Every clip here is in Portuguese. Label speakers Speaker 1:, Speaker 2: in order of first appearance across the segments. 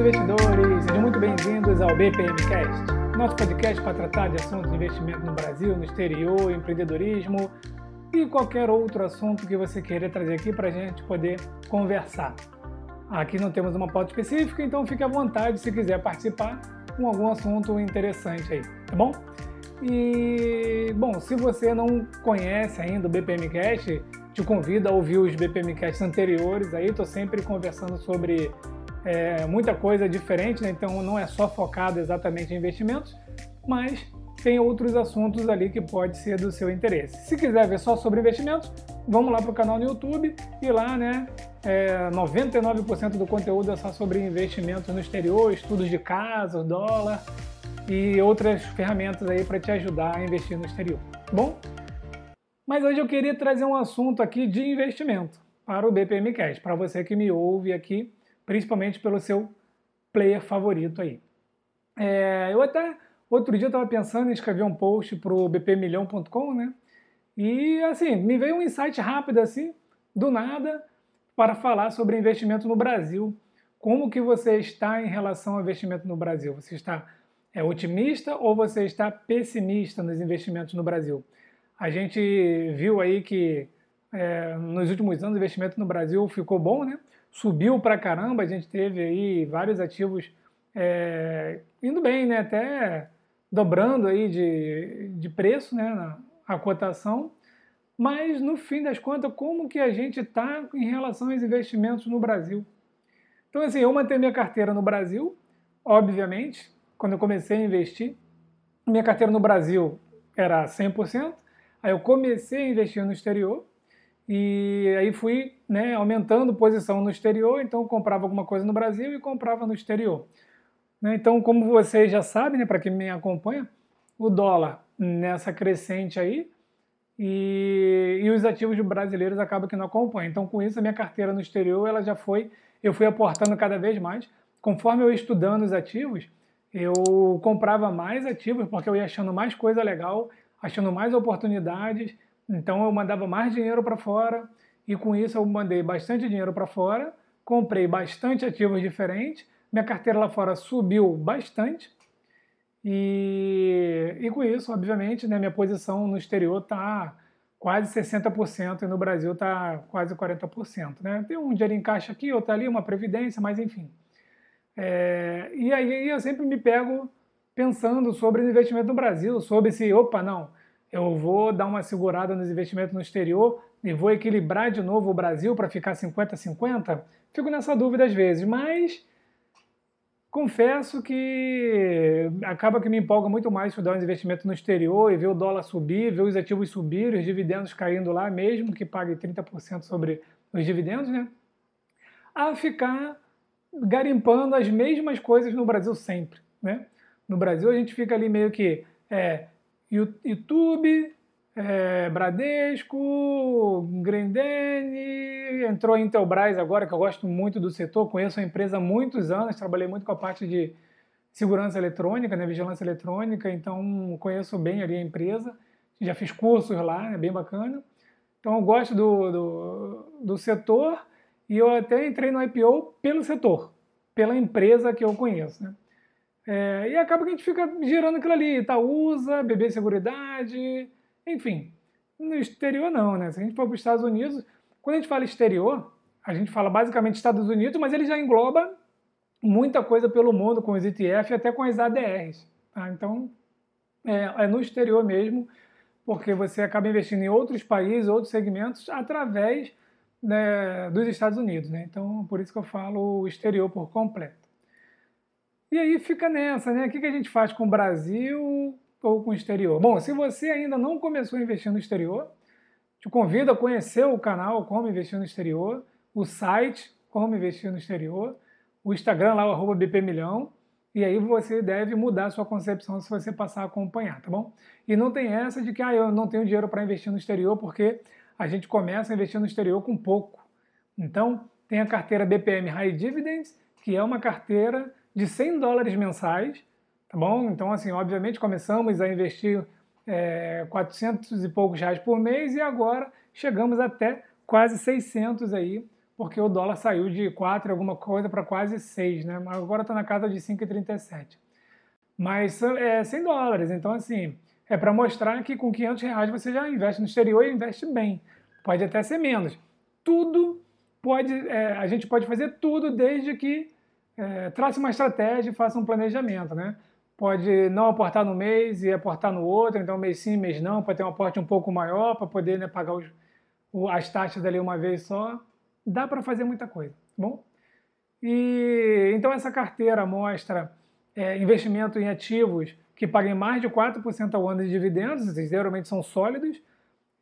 Speaker 1: investidores, sejam muito bem-vindos ao BPMcast, nosso podcast para tratar de assuntos de investimento no Brasil, no exterior, empreendedorismo e qualquer outro assunto que você queira trazer aqui para a gente poder conversar. Aqui não temos uma pauta específica, então fique à vontade se quiser participar com algum assunto interessante aí, tá bom? E, bom, se você não conhece ainda o BPMcast, te convido a ouvir os BPMcasts anteriores aí, estou sempre conversando sobre é, muita coisa diferente, né? então não é só focado exatamente em investimentos, mas tem outros assuntos ali que pode ser do seu interesse. Se quiser ver só sobre investimentos, vamos lá para o canal no YouTube e lá, né, é, 99% do conteúdo é só sobre investimentos no exterior, estudos de casos, dólar e outras ferramentas aí para te ajudar a investir no exterior. Bom, mas hoje eu queria trazer um assunto aqui de investimento para o BPMcast, para você que me ouve aqui principalmente pelo seu player favorito aí. É, eu até outro dia estava pensando em escrever um post para o bpmilhão.com, né? E assim, me veio um insight rápido assim, do nada, para falar sobre investimento no Brasil. Como que você está em relação ao investimento no Brasil? Você está é, otimista ou você está pessimista nos investimentos no Brasil? A gente viu aí que é, nos últimos anos o investimento no Brasil ficou bom, né? subiu para caramba, a gente teve aí vários ativos é, indo bem, né? até dobrando aí de, de preço, né? Na, a cotação, mas no fim das contas, como que a gente está em relação aos investimentos no Brasil? Então, assim, eu mantenho minha carteira no Brasil, obviamente, quando eu comecei a investir, minha carteira no Brasil era 100%, aí eu comecei a investir no exterior, e aí fui né, aumentando posição no exterior, então comprava alguma coisa no Brasil e comprava no exterior. Né, então, como vocês já sabem, né, para quem me acompanha, o dólar nessa crescente aí e, e os ativos brasileiros acabam que não acompanham. Então, com isso, a minha carteira no exterior ela já foi, eu fui aportando cada vez mais. Conforme eu estudando os ativos, eu comprava mais ativos porque eu ia achando mais coisa legal, achando mais oportunidades então eu mandava mais dinheiro para fora e com isso eu mandei bastante dinheiro para fora, comprei bastante ativos diferentes, minha carteira lá fora subiu bastante e, e com isso, obviamente, né, minha posição no exterior está quase 60% e no Brasil está quase 40%. Né? Tem um dinheiro em caixa aqui, outro ali, uma previdência, mas enfim. É, e aí eu sempre me pego pensando sobre investimento no Brasil, sobre se, opa, não, eu vou dar uma segurada nos investimentos no exterior e vou equilibrar de novo o Brasil para ficar 50-50? Fico nessa dúvida às vezes, mas confesso que acaba que me empolga muito mais estudar os investimentos no exterior e ver o dólar subir, ver os ativos subir, os dividendos caindo lá, mesmo que pague 30% sobre os dividendos, né? A ficar garimpando as mesmas coisas no Brasil sempre, né? No Brasil a gente fica ali meio que é, YouTube, é, Bradesco, Grendene, entrou a Intelbras agora, que eu gosto muito do setor, conheço a empresa há muitos anos, trabalhei muito com a parte de segurança eletrônica, né, vigilância eletrônica, então conheço bem ali a empresa, já fiz cursos lá, é bem bacana. Então eu gosto do, do, do setor e eu até entrei no IPO pelo setor, pela empresa que eu conheço. Né? É, e acaba que a gente fica girando aquilo ali, Itaúsa, BB Seguridade, enfim. No exterior não, né? Se a gente for para os Estados Unidos, quando a gente fala exterior, a gente fala basicamente Estados Unidos, mas ele já engloba muita coisa pelo mundo, com os ETF e até com as ADRs. Tá? Então, é, é no exterior mesmo, porque você acaba investindo em outros países, outros segmentos, através né, dos Estados Unidos. Né? Então, por isso que eu falo exterior por completo. E aí fica nessa, né? O que a gente faz com o Brasil ou com o exterior? Bom, se você ainda não começou a investir no exterior, te convido a conhecer o canal Como Investir no Exterior, o site Como Investir no Exterior, o Instagram lá, o BPMilhão, e aí você deve mudar sua concepção se você passar a acompanhar, tá bom? E não tem essa de que ah, eu não tenho dinheiro para investir no exterior, porque a gente começa a investir no exterior com pouco. Então, tem a carteira BPM High Dividends, que é uma carteira de 100 dólares mensais, tá bom? Então, assim, obviamente começamos a investir é, 400 e poucos reais por mês e agora chegamos até quase 600 aí porque o dólar saiu de 4 alguma coisa para quase 6, né? Agora está na casa de 5,37. Mas é 100 dólares, então assim, é para mostrar que com 500 reais você já investe no exterior e investe bem. Pode até ser menos. Tudo pode, é, a gente pode fazer tudo desde que é, trace uma estratégia e faça um planejamento, né? Pode não aportar no mês e aportar no outro, então mês sim, mês não, para ter um aporte um pouco maior, para poder né, pagar os, as taxas ali uma vez só. Dá para fazer muita coisa, tá bom? E então essa carteira mostra é, investimento em ativos que paguem mais de 4% ao ano de dividendos, esses geralmente são sólidos,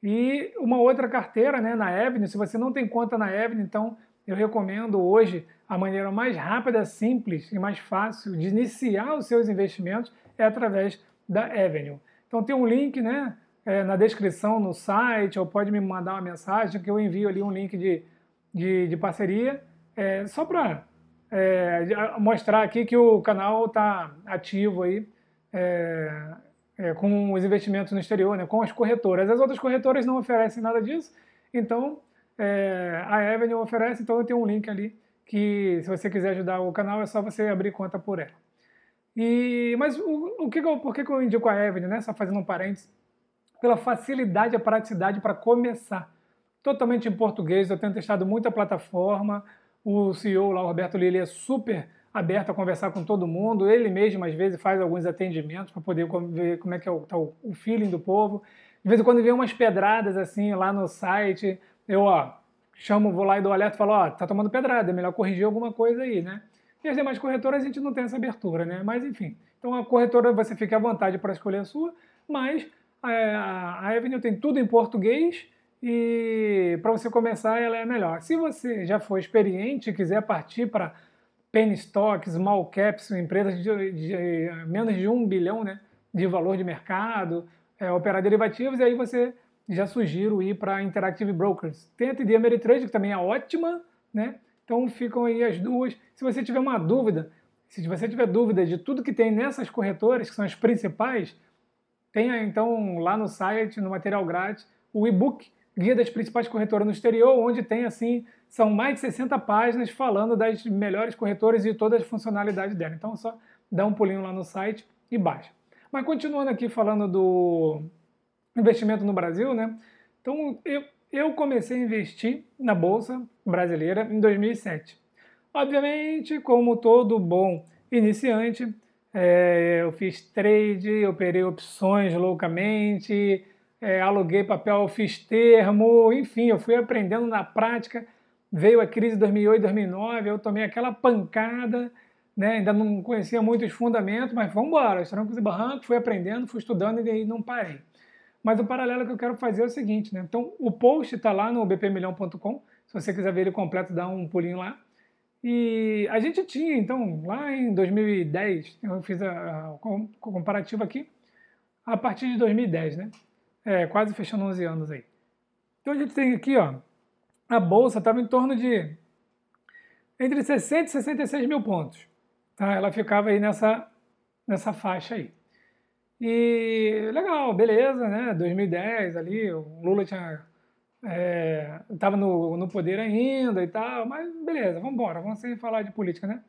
Speaker 1: e uma outra carteira né, na Avenue, se você não tem conta na Avenue, então eu recomendo hoje a maneira mais rápida, simples e mais fácil de iniciar os seus investimentos é através da Avenue. Então tem um link né, é, na descrição no site, ou pode me mandar uma mensagem que eu envio ali um link de, de, de parceria, é, só para é, mostrar aqui que o canal está ativo aí é, é, com os investimentos no exterior, né, com as corretoras. As outras corretoras não oferecem nada disso, então é, a Avenue oferece, então eu tenho um link ali que se você quiser ajudar o canal é só você abrir conta por ela. E, mas o, o que eu, por que eu indico a Avenue, né? Só fazendo um parênteses, pela facilidade e a praticidade para começar. Totalmente em português, eu tenho testado muita plataforma, o CEO lá, o Roberto Lili, é super aberto a conversar com todo mundo. Ele mesmo, às vezes, faz alguns atendimentos para poder ver como é que é o, tá o, feeling do povo. De vez em quando vem umas pedradas assim lá no site, eu ó, chamo, vou lá e dou alerta e falo, ó, tá tomando pedrada, é melhor corrigir alguma coisa aí, né? E as demais corretoras a gente não tem essa abertura, né? Mas enfim, então a corretora você fica à vontade para escolher a sua, mas é, a, a Avenue tem tudo em português e para você começar ela é melhor. Se você já for experiente e quiser partir para penny stocks, small caps, empresas de, de, menos de um bilhão né, de valor de mercado, é, operar derivativos, e aí você já sugiro ir para Interactive Brokers. Tem a TD Ameritrade, que também é ótima, né? Então ficam aí as duas. Se você tiver uma dúvida, se você tiver dúvida de tudo que tem nessas corretoras, que são as principais, tenha então lá no site, no material grátis, o e-book Guia das Principais Corretoras no Exterior, onde tem assim são mais de 60 páginas falando das melhores corretoras e todas as funcionalidades dela. Então é só dá um pulinho lá no site e baixa. Mas continuando aqui falando do investimento no Brasil, né? Então eu, eu comecei a investir na Bolsa Brasileira em 2007. Obviamente, como todo bom iniciante, é, eu fiz trade, operei opções loucamente, é, aluguei papel, fiz termo, enfim, eu fui aprendendo na prática veio a crise de 2008, 2009, eu tomei aquela pancada, né? ainda não conhecia muito os fundamentos, mas vamos embora, trancos e barrancos, fui aprendendo, fui estudando e aí não parei. Mas o paralelo que eu quero fazer é o seguinte, né? Então, o post está lá no bpmilhão.com, se você quiser ver ele completo, dá um pulinho lá. E a gente tinha, então, lá em 2010, eu fiz a comparativa aqui, a partir de 2010, né? É, quase fechando 11 anos aí. Então a gente tem aqui, ó, a bolsa estava em torno de entre 60 e 66 mil pontos. Tá? Ela ficava aí nessa, nessa faixa aí. E legal, beleza, né? 2010 ali, o Lula tinha é, no, no poder ainda e tal, mas beleza, vamos embora, vamos sem falar de política, né?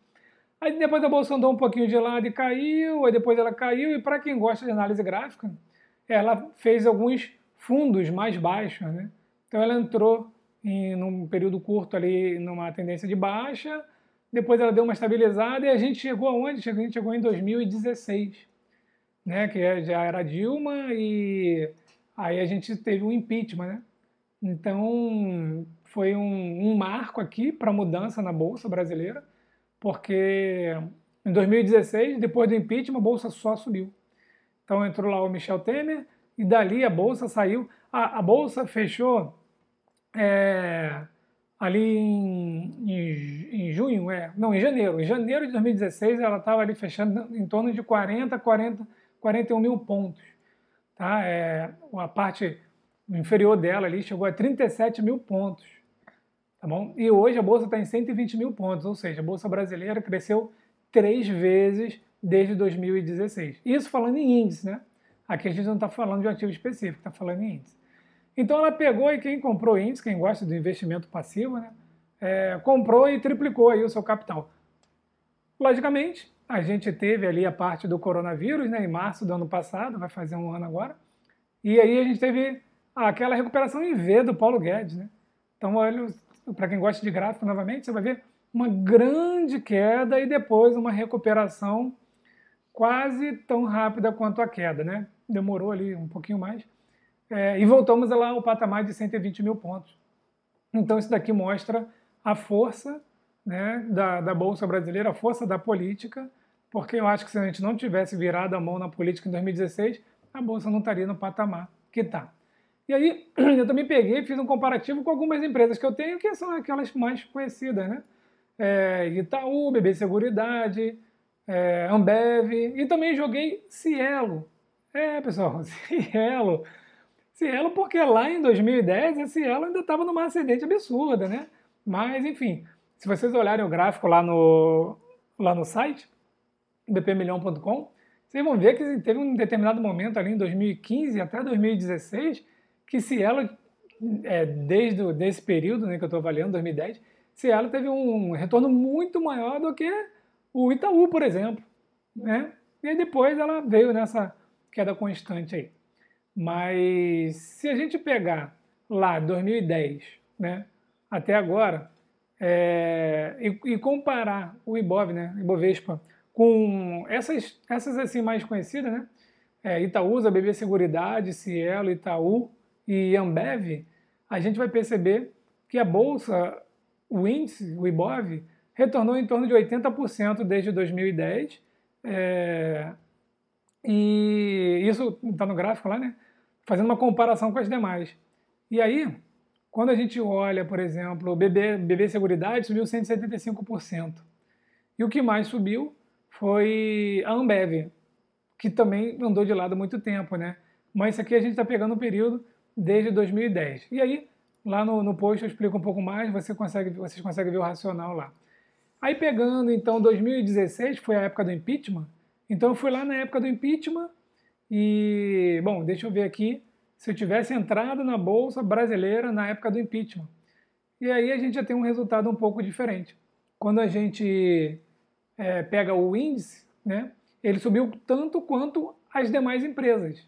Speaker 1: Aí depois a bolsa andou um pouquinho de lado e caiu, aí depois ela caiu, e para quem gosta de análise gráfica, ela fez alguns fundos mais baixos, né? Então ela entrou em num período curto ali numa tendência de baixa, depois ela deu uma estabilizada e a gente chegou aonde? A gente chegou em 2016, né, que é, já era Dilma e aí a gente teve um impeachment, né? Então foi um, um marco aqui para a mudança na bolsa brasileira, porque em 2016, depois do impeachment, a bolsa só subiu. Então entrou lá o Michel Temer e dali a bolsa saiu. A, a bolsa fechou é, ali em, em, em, junho, é, não, em janeiro. Em janeiro de 2016 ela estava ali fechando em torno de 40, 40, 41 mil pontos. Tá? É, a parte inferior dela ali chegou a 37 mil pontos. Tá bom? E hoje a bolsa está em 120 mil pontos, ou seja, a bolsa brasileira cresceu três vezes desde 2016. Isso falando em índice, né? Aqui a gente não está falando de um ativo específico, está falando em índice. Então ela pegou e quem comprou índice, quem gosta do investimento passivo, né, é, comprou e triplicou aí o seu capital. Logicamente, a gente teve ali a parte do coronavírus, né, em março do ano passado, vai fazer um ano agora, e aí a gente teve aquela recuperação em V do Paulo Guedes. Né? Então, olha, para quem gosta de gráfico, novamente, você vai ver uma grande queda e depois uma recuperação quase tão rápida quanto a queda, né? Demorou ali um pouquinho mais. É, e voltamos lá ao patamar de 120 mil pontos. Então isso daqui mostra a força né, da, da Bolsa Brasileira, a força da política, porque eu acho que se a gente não tivesse virado a mão na política em 2016, a Bolsa não estaria no patamar que está. E aí eu também peguei e fiz um comparativo com algumas empresas que eu tenho, que são aquelas mais conhecidas, né? É, Itaú, BB Seguridade, é, Ambev, e também joguei Cielo. É, pessoal, Cielo. Cielo porque lá em 2010 a Cielo ainda estava numa ascendente absurda, né? Mas, enfim, se vocês olharem o gráfico lá no, lá no site, bpmilhão.com, vocês vão ver que teve um determinado momento ali em 2015 até 2016 que Cielo, é, desde esse período né, que eu estou avaliando, 2010, Cielo teve um retorno muito maior do que o Itaú, por exemplo. Né? E aí depois ela veio nessa queda constante aí. Mas se a gente pegar lá 2010 né, até agora é, e, e, comparar o Ibov, né, Ibovespa, com essas, essas assim mais conhecidas, né, é, Itaúsa, BB Seguridade, Cielo, Itaú e Ambev, a gente vai perceber que a bolsa, o índice, o Ibov, retornou em torno de 80% desde 2010. É, e isso está no gráfico lá, né? Fazendo uma comparação com as demais. E aí, quando a gente olha, por exemplo, o BB, BB Seguridade subiu 175%. E o que mais subiu foi a Ambev, que também andou de lado há muito tempo, né? Mas isso aqui a gente está pegando um período desde 2010. E aí, lá no, no post eu explico um pouco mais, você consegue, vocês conseguem ver o racional lá. Aí pegando então 2016, que foi a época do impeachment, então eu fui lá na época do impeachment e, bom, deixa eu ver aqui, se eu tivesse entrado na Bolsa Brasileira na época do impeachment. E aí a gente já tem um resultado um pouco diferente. Quando a gente é, pega o índice, né, ele subiu tanto quanto as demais empresas.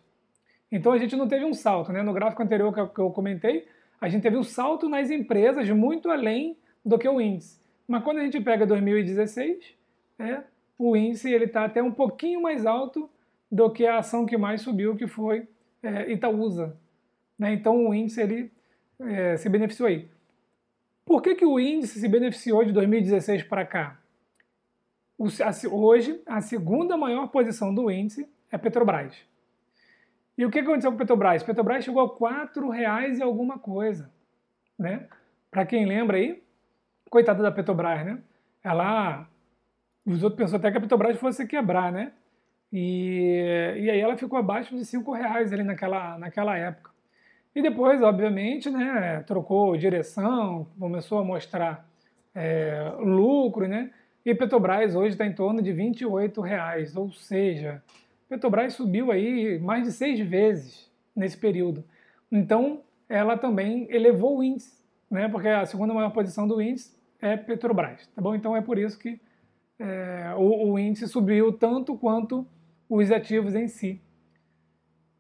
Speaker 1: Então a gente não teve um salto. Né? No gráfico anterior que eu comentei, a gente teve um salto nas empresas muito além do que o índice. Mas quando a gente pega 2016, é, o índice ele está até um pouquinho mais alto do que a ação que mais subiu, que foi é, Itaúsa. Né? Então o índice ele, é, se beneficiou aí. Por que, que o índice se beneficiou de 2016 para cá? Hoje, a segunda maior posição do índice é Petrobras. E o que aconteceu com Petrobras? Petrobras chegou a R$ reais e alguma coisa. Né? Para quem lembra aí, coitada da Petrobras, né? Ela. Os outros pensaram até que a Petrobras fosse quebrar, né? E, e aí ela ficou abaixo de 5 reais ali naquela, naquela época. E depois, obviamente, né, trocou direção, começou a mostrar é, lucro, né? E Petrobras hoje está em torno de 28 reais, ou seja, Petrobras subiu aí mais de seis vezes nesse período. Então, ela também elevou o índice, né? Porque a segunda maior posição do índice é Petrobras, tá bom? Então é por isso que é, o, o, índice subiu tanto quanto os ativos em si.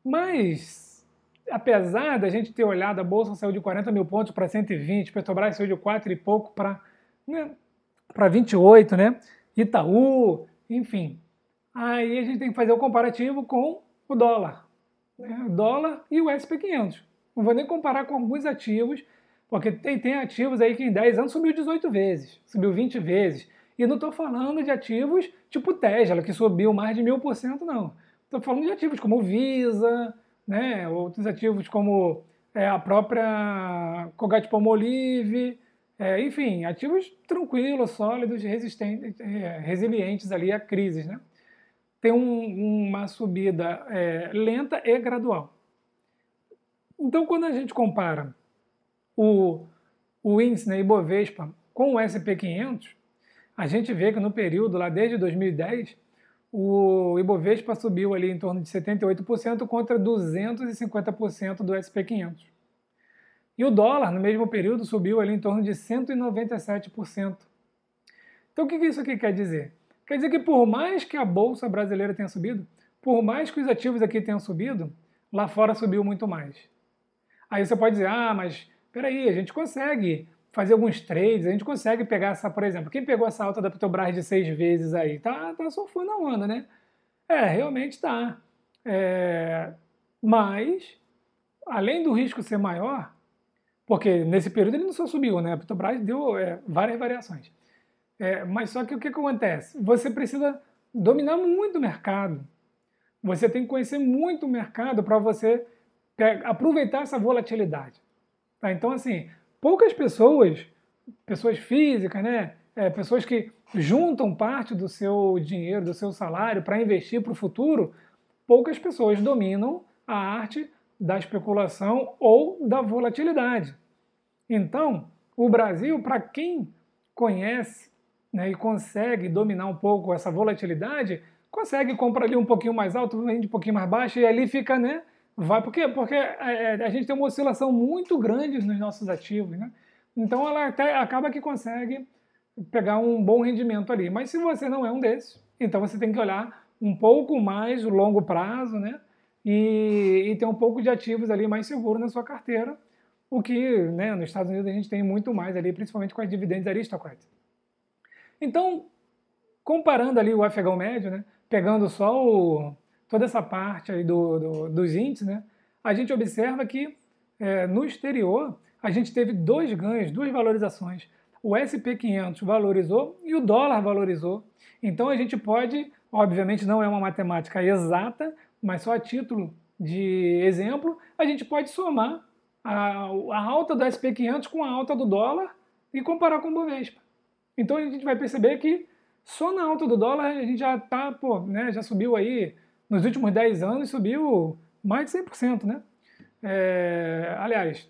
Speaker 1: Mas, apesar da gente ter olhado, a Bolsa saiu de 40 mil pontos para 120, Petrobras saiu de 4 e pouco para né, 28, né? Itaú, enfim. Aí a gente tem que fazer o comparativo com o dólar. Né? O dólar e o SP500. Não vou nem comparar com alguns ativos, porque tem, tem ativos aí que em 10 anos subiu 18 vezes, subiu 20 vezes. E não estou falando de ativos tipo Tesla, que subiu mais de mil por cento, não. Estou falando de ativos como Visa, né, outros ativos como é, a própria Colgate Palmolive, é, enfim, ativos tranquilos, sólidos, resistentes, é, resilientes ali a crises. Né? Tem um, uma subida é, lenta e gradual. Então, quando a gente compara o, o índice né, Ibovespa com o SP500, a gente vê que no período lá desde 2010, o Ibovespa subiu ali em torno de 78% contra 250% do SP500. E o dólar, no mesmo período, subiu ali em torno de 197%. Então o que isso aqui quer dizer? Quer dizer que por mais que a bolsa brasileira tenha subido, por mais que os ativos aqui tenham subido, lá fora subiu muito mais. Aí você pode dizer, ah, mas peraí, a gente consegue fazer alguns trades, a gente consegue pegar essa, por exemplo, quem pegou essa alta da Petrobras de seis vezes aí, tá, tá surfando a onda, né? É, realmente tá. É, mas, além do risco ser maior, porque nesse período ele não só subiu, né? A Petrobras deu é, várias variações. É, mas só que o que acontece? Você precisa dominar muito o mercado. Você tem que conhecer muito o mercado para você aproveitar essa volatilidade. Tá? Então, assim, poucas pessoas, pessoas físicas, né? É, pessoas que juntam parte do seu dinheiro, do seu salário para investir para o futuro, poucas pessoas dominam a arte da especulação ou da volatilidade. Então, o Brasil, para quem conhece né, e consegue dominar um pouco essa volatilidade, consegue comprar ali um pouquinho mais alto, vende um pouquinho mais baixo e ali fica, né? Vai, por quê? Porque é, é, a gente tem uma oscilação muito grande nos nossos ativos, né? Então ela até acaba que consegue pegar um bom rendimento ali. Mas se você não é um desses, então você tem que olhar um pouco mais o longo prazo, né? E, e ter um pouco de ativos ali mais seguro na sua carteira, o que né, nos Estados Unidos a gente tem muito mais ali, principalmente com as dividendos aristocratas. Então, comparando ali o afegão médio, né, pegando só o, toda essa parte aí do, do, dos índices, né, a gente observa que é, no exterior a gente teve dois ganhos, duas valorizações. O SP500 valorizou e o dólar valorizou. Então a gente pode, obviamente não é uma matemática exata, mas só a título de exemplo, a gente pode somar a, a alta do SP500 com a alta do dólar e comparar com o Bovespa. Então a gente vai perceber que só na alta do dólar a gente já tá, pô, né, já subiu aí, nos últimos 10 anos subiu mais de 100%, né? É, aliás,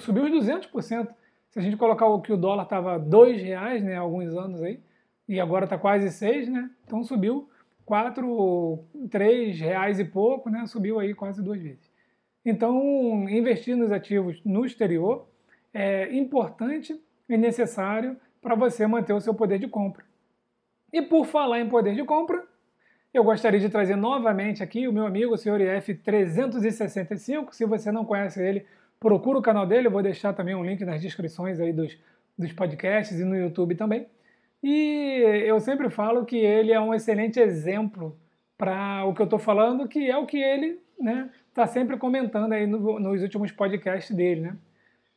Speaker 1: subiu uns 200%. Se a gente colocar o que o dólar estava R$ reais, né, alguns anos aí, e agora está quase 6, né? Então subiu 4, 3 reais e pouco, né? Subiu aí quase duas vezes. Então, investir nos ativos no exterior é importante e necessário para você manter o seu poder de compra. E por falar em poder de compra, eu gostaria de trazer novamente aqui o meu amigo, o Sr. IF365. Se você não conhece ele, procura o canal dele. Eu vou deixar também um link nas descrições aí dos, dos podcasts e no YouTube também. E eu sempre falo que ele é um excelente exemplo para o que eu estou falando, que é o que ele né, tá sempre comentando aí no, nos últimos podcasts dele. Né?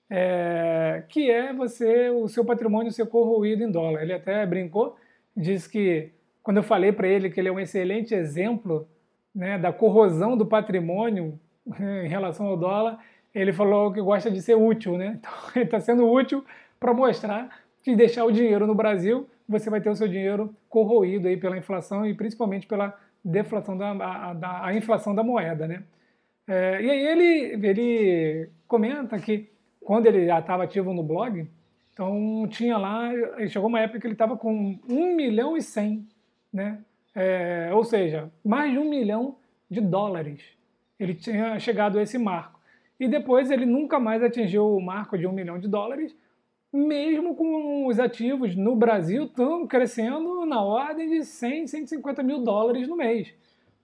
Speaker 1: é, que é você o seu patrimônio ser corroído em dólar. Ele até brincou, disse que quando eu falei para ele que ele é um excelente exemplo né, da corrosão do patrimônio em relação ao dólar, ele falou que gosta de ser útil, né? Então ele está sendo útil para mostrar que deixar o dinheiro no Brasil, você vai ter o seu dinheiro corroído aí pela inflação e principalmente pela deflação da, a, da a inflação da moeda, né? É, e aí ele, ele comenta que quando ele já estava ativo no blog, então tinha lá, chegou uma época que ele estava com 1 milhão e 100, né? É, ou seja, mais de um milhão de dólares. Ele tinha chegado a esse marco. E depois ele nunca mais atingiu o marco de um milhão de dólares, mesmo com os ativos no Brasil estão crescendo na ordem de 100, 150 mil dólares no mês.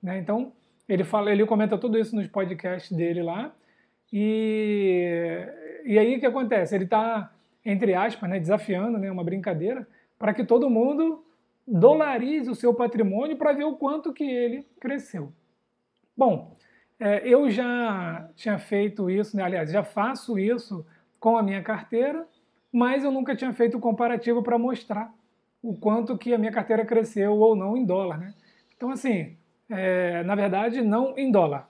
Speaker 1: Né? Então, ele, fala, ele comenta tudo isso nos podcasts dele lá. E e aí o que acontece? Ele está, entre aspas, né, desafiando né, uma brincadeira para que todo mundo dolarize o seu patrimônio para ver o quanto que ele cresceu. Bom, é, eu já tinha feito isso, né, aliás, já faço isso com a minha carteira, mas eu nunca tinha feito comparativo para mostrar o quanto que a minha carteira cresceu ou não em dólar. Né? Então, assim, é, na verdade, não em dólar.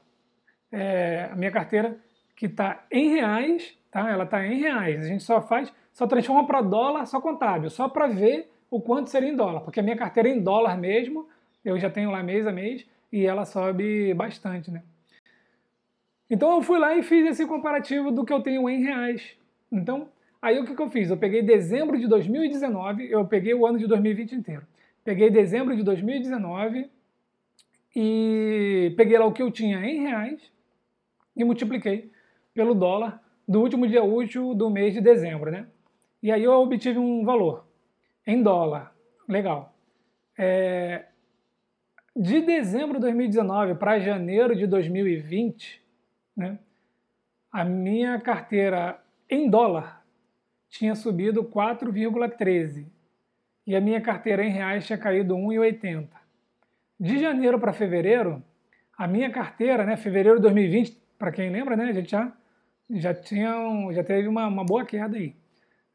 Speaker 1: É, a minha carteira que está em reais tá? Ela está em reais. A gente só faz, só transforma para dólar só contábil, só para ver o quanto seria em dólar, porque a minha carteira é em dólar mesmo, eu já tenho lá mês a mês e ela sobe bastante, né? Então eu fui lá e fiz esse comparativo do que eu tenho em reais. Então, aí o que, que eu fiz? Eu peguei dezembro de 2019, eu peguei o ano de 2020 inteiro. Peguei dezembro de 2019 e peguei lá o que eu tinha em reais e multipliquei pelo dólar do último dia útil do mês de dezembro, né? E aí eu obtive um valor em dólar. Legal. É, de dezembro de 2019 para janeiro de 2020, né, a minha carteira em dólar tinha subido 4,13 e a minha carteira em reais tinha caído 1,80. De janeiro para fevereiro, a minha carteira, né, fevereiro de 2020, para quem lembra, né, a gente já, já, tinha um, já teve uma, uma boa queda aí.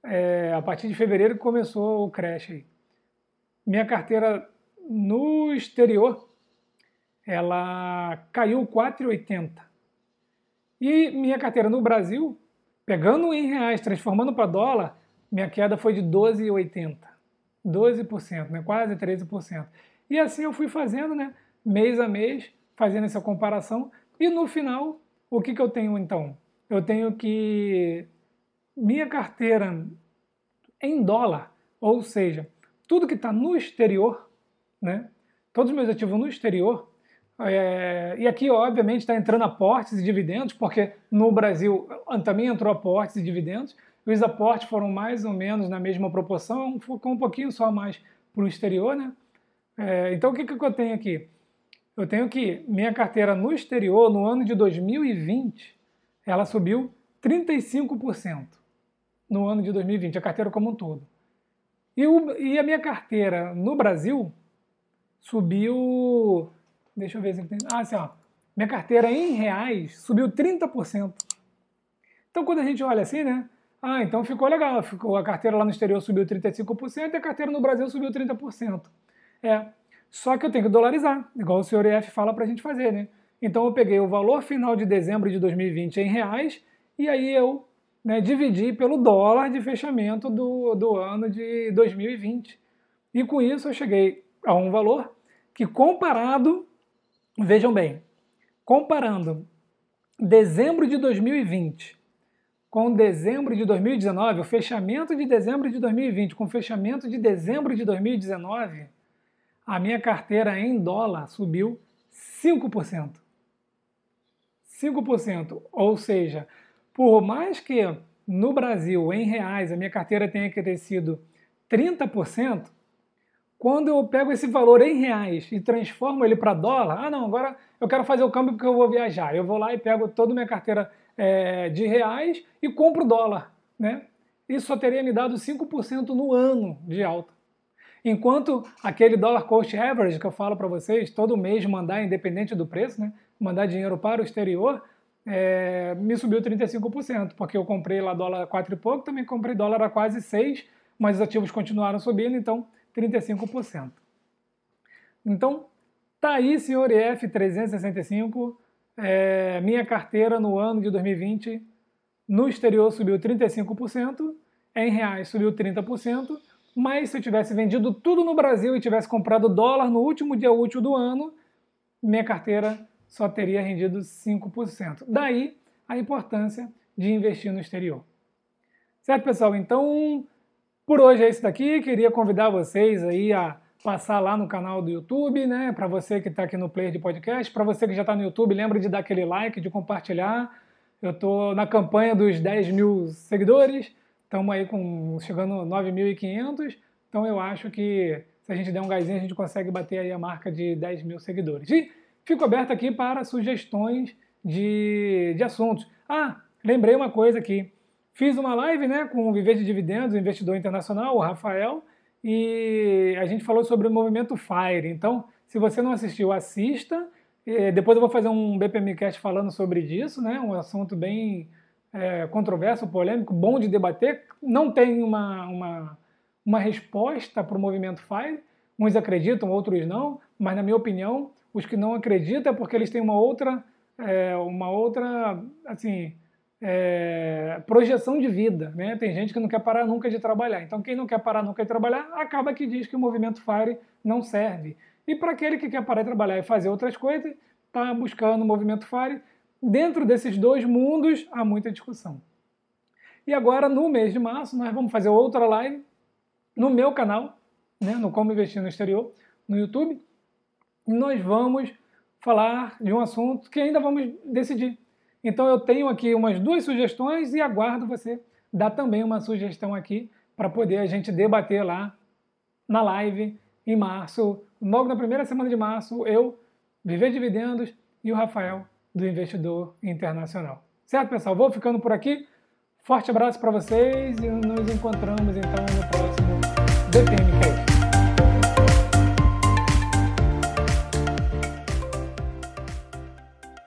Speaker 1: É, a partir de fevereiro começou o crash aí. Minha carteira no exterior, ela caiu 4,80. E minha carteira no Brasil, pegando em reais, transformando para dólar, minha queda foi de 12,80. 12%, né? quase 13%. E assim eu fui fazendo, né? mês a mês, fazendo essa comparação. E no final, o que, que eu tenho então? Eu tenho que minha carteira em dólar, ou seja, tudo que está no exterior, né? todos os meus ativos no exterior, é, e aqui, obviamente, está entrando aportes e dividendos, porque no Brasil também entrou aportes e dividendos. Os aportes foram mais ou menos na mesma proporção, ficou um pouquinho só mais para o exterior. Né? É, então, o que, que eu tenho aqui? Eu tenho que minha carteira no exterior, no ano de 2020, ela subiu 35% no ano de 2020, a carteira como um todo. E, o, e a minha carteira no Brasil subiu Deixa eu ver se tem. Ah, assim, ó. Minha carteira em reais subiu 30%. Então, quando a gente olha assim, né? Ah, então ficou legal. Ficou, a carteira lá no exterior subiu 35% e a carteira no Brasil subiu 30%. É. Só que eu tenho que dolarizar, igual o senhor EF fala para a gente fazer, né? Então eu peguei o valor final de dezembro de 2020 em reais e aí eu né, dividi pelo dólar de fechamento do, do ano de 2020. E com isso eu cheguei a um valor que comparado Vejam bem, comparando dezembro de 2020 com dezembro de 2019, o fechamento de dezembro de 2020 com o fechamento de dezembro de 2019, a minha carteira em dólar subiu 5%. 5%. Ou seja, por mais que no Brasil, em reais, a minha carteira tenha crescido 30%, quando eu pego esse valor em reais e transformo ele para dólar, ah não, agora eu quero fazer o câmbio porque eu vou viajar. Eu vou lá e pego toda a minha carteira é, de reais e compro dólar. Né? Isso só teria me dado 5% no ano de alta. Enquanto aquele dólar cost average que eu falo para vocês, todo mês mandar, independente do preço, né, mandar dinheiro para o exterior, é, me subiu 35%, porque eu comprei lá dólar 4 e pouco, também comprei dólar a quase 6, mas os ativos continuaram subindo, então 35%. Então, tá aí, senhor EF 365, é, minha carteira no ano de 2020 no exterior subiu 35%, em reais subiu 30%, mas se eu tivesse vendido tudo no Brasil e tivesse comprado dólar no último dia útil do ano, minha carteira só teria rendido 5%. Daí a importância de investir no exterior. Certo, pessoal? Então, por hoje é isso daqui. Queria convidar vocês aí a passar lá no canal do YouTube, né? Para você que está aqui no player de podcast, para você que já está no YouTube, lembra de dar aquele like, de compartilhar. Eu estou na campanha dos 10 mil seguidores, estamos aí com chegando 9.500. Então eu acho que se a gente der um gásinho, a gente consegue bater aí a marca de 10 mil seguidores. E fico aberto aqui para sugestões de, de assuntos. Ah, lembrei uma coisa aqui. Fiz uma live né, com o Viver de Dividendos, o investidor internacional, o Rafael, e a gente falou sobre o movimento FIRE. Então, se você não assistiu, assista. Depois eu vou fazer um BPMcast falando sobre isso, né, um assunto bem é, controverso, polêmico, bom de debater. Não tem uma, uma, uma resposta para o movimento FIRE. Uns acreditam, outros não, mas na minha opinião, os que não acreditam é porque eles têm uma outra, é, uma outra, assim, é, projeção de vida. Né? Tem gente que não quer parar nunca de trabalhar. Então, quem não quer parar nunca de trabalhar, acaba que diz que o movimento FIRE não serve. E para aquele que quer parar de trabalhar e fazer outras coisas, está buscando o movimento FIRE. Dentro desses dois mundos, há muita discussão. E agora, no mês de março, nós vamos fazer outra live no meu canal, né, no Como Investir no Exterior, no YouTube. E nós vamos falar de um assunto que ainda vamos decidir Então eu tenho aqui umas duas sugestões e aguardo você dar também uma sugestão aqui para poder a gente debater lá na live em março, logo na primeira semana de março, eu, Viver Dividendos e o Rafael do Investidor Internacional. Certo, pessoal? Vou ficando por aqui. Forte abraço para vocês e nos encontramos então no próximo DPMcast.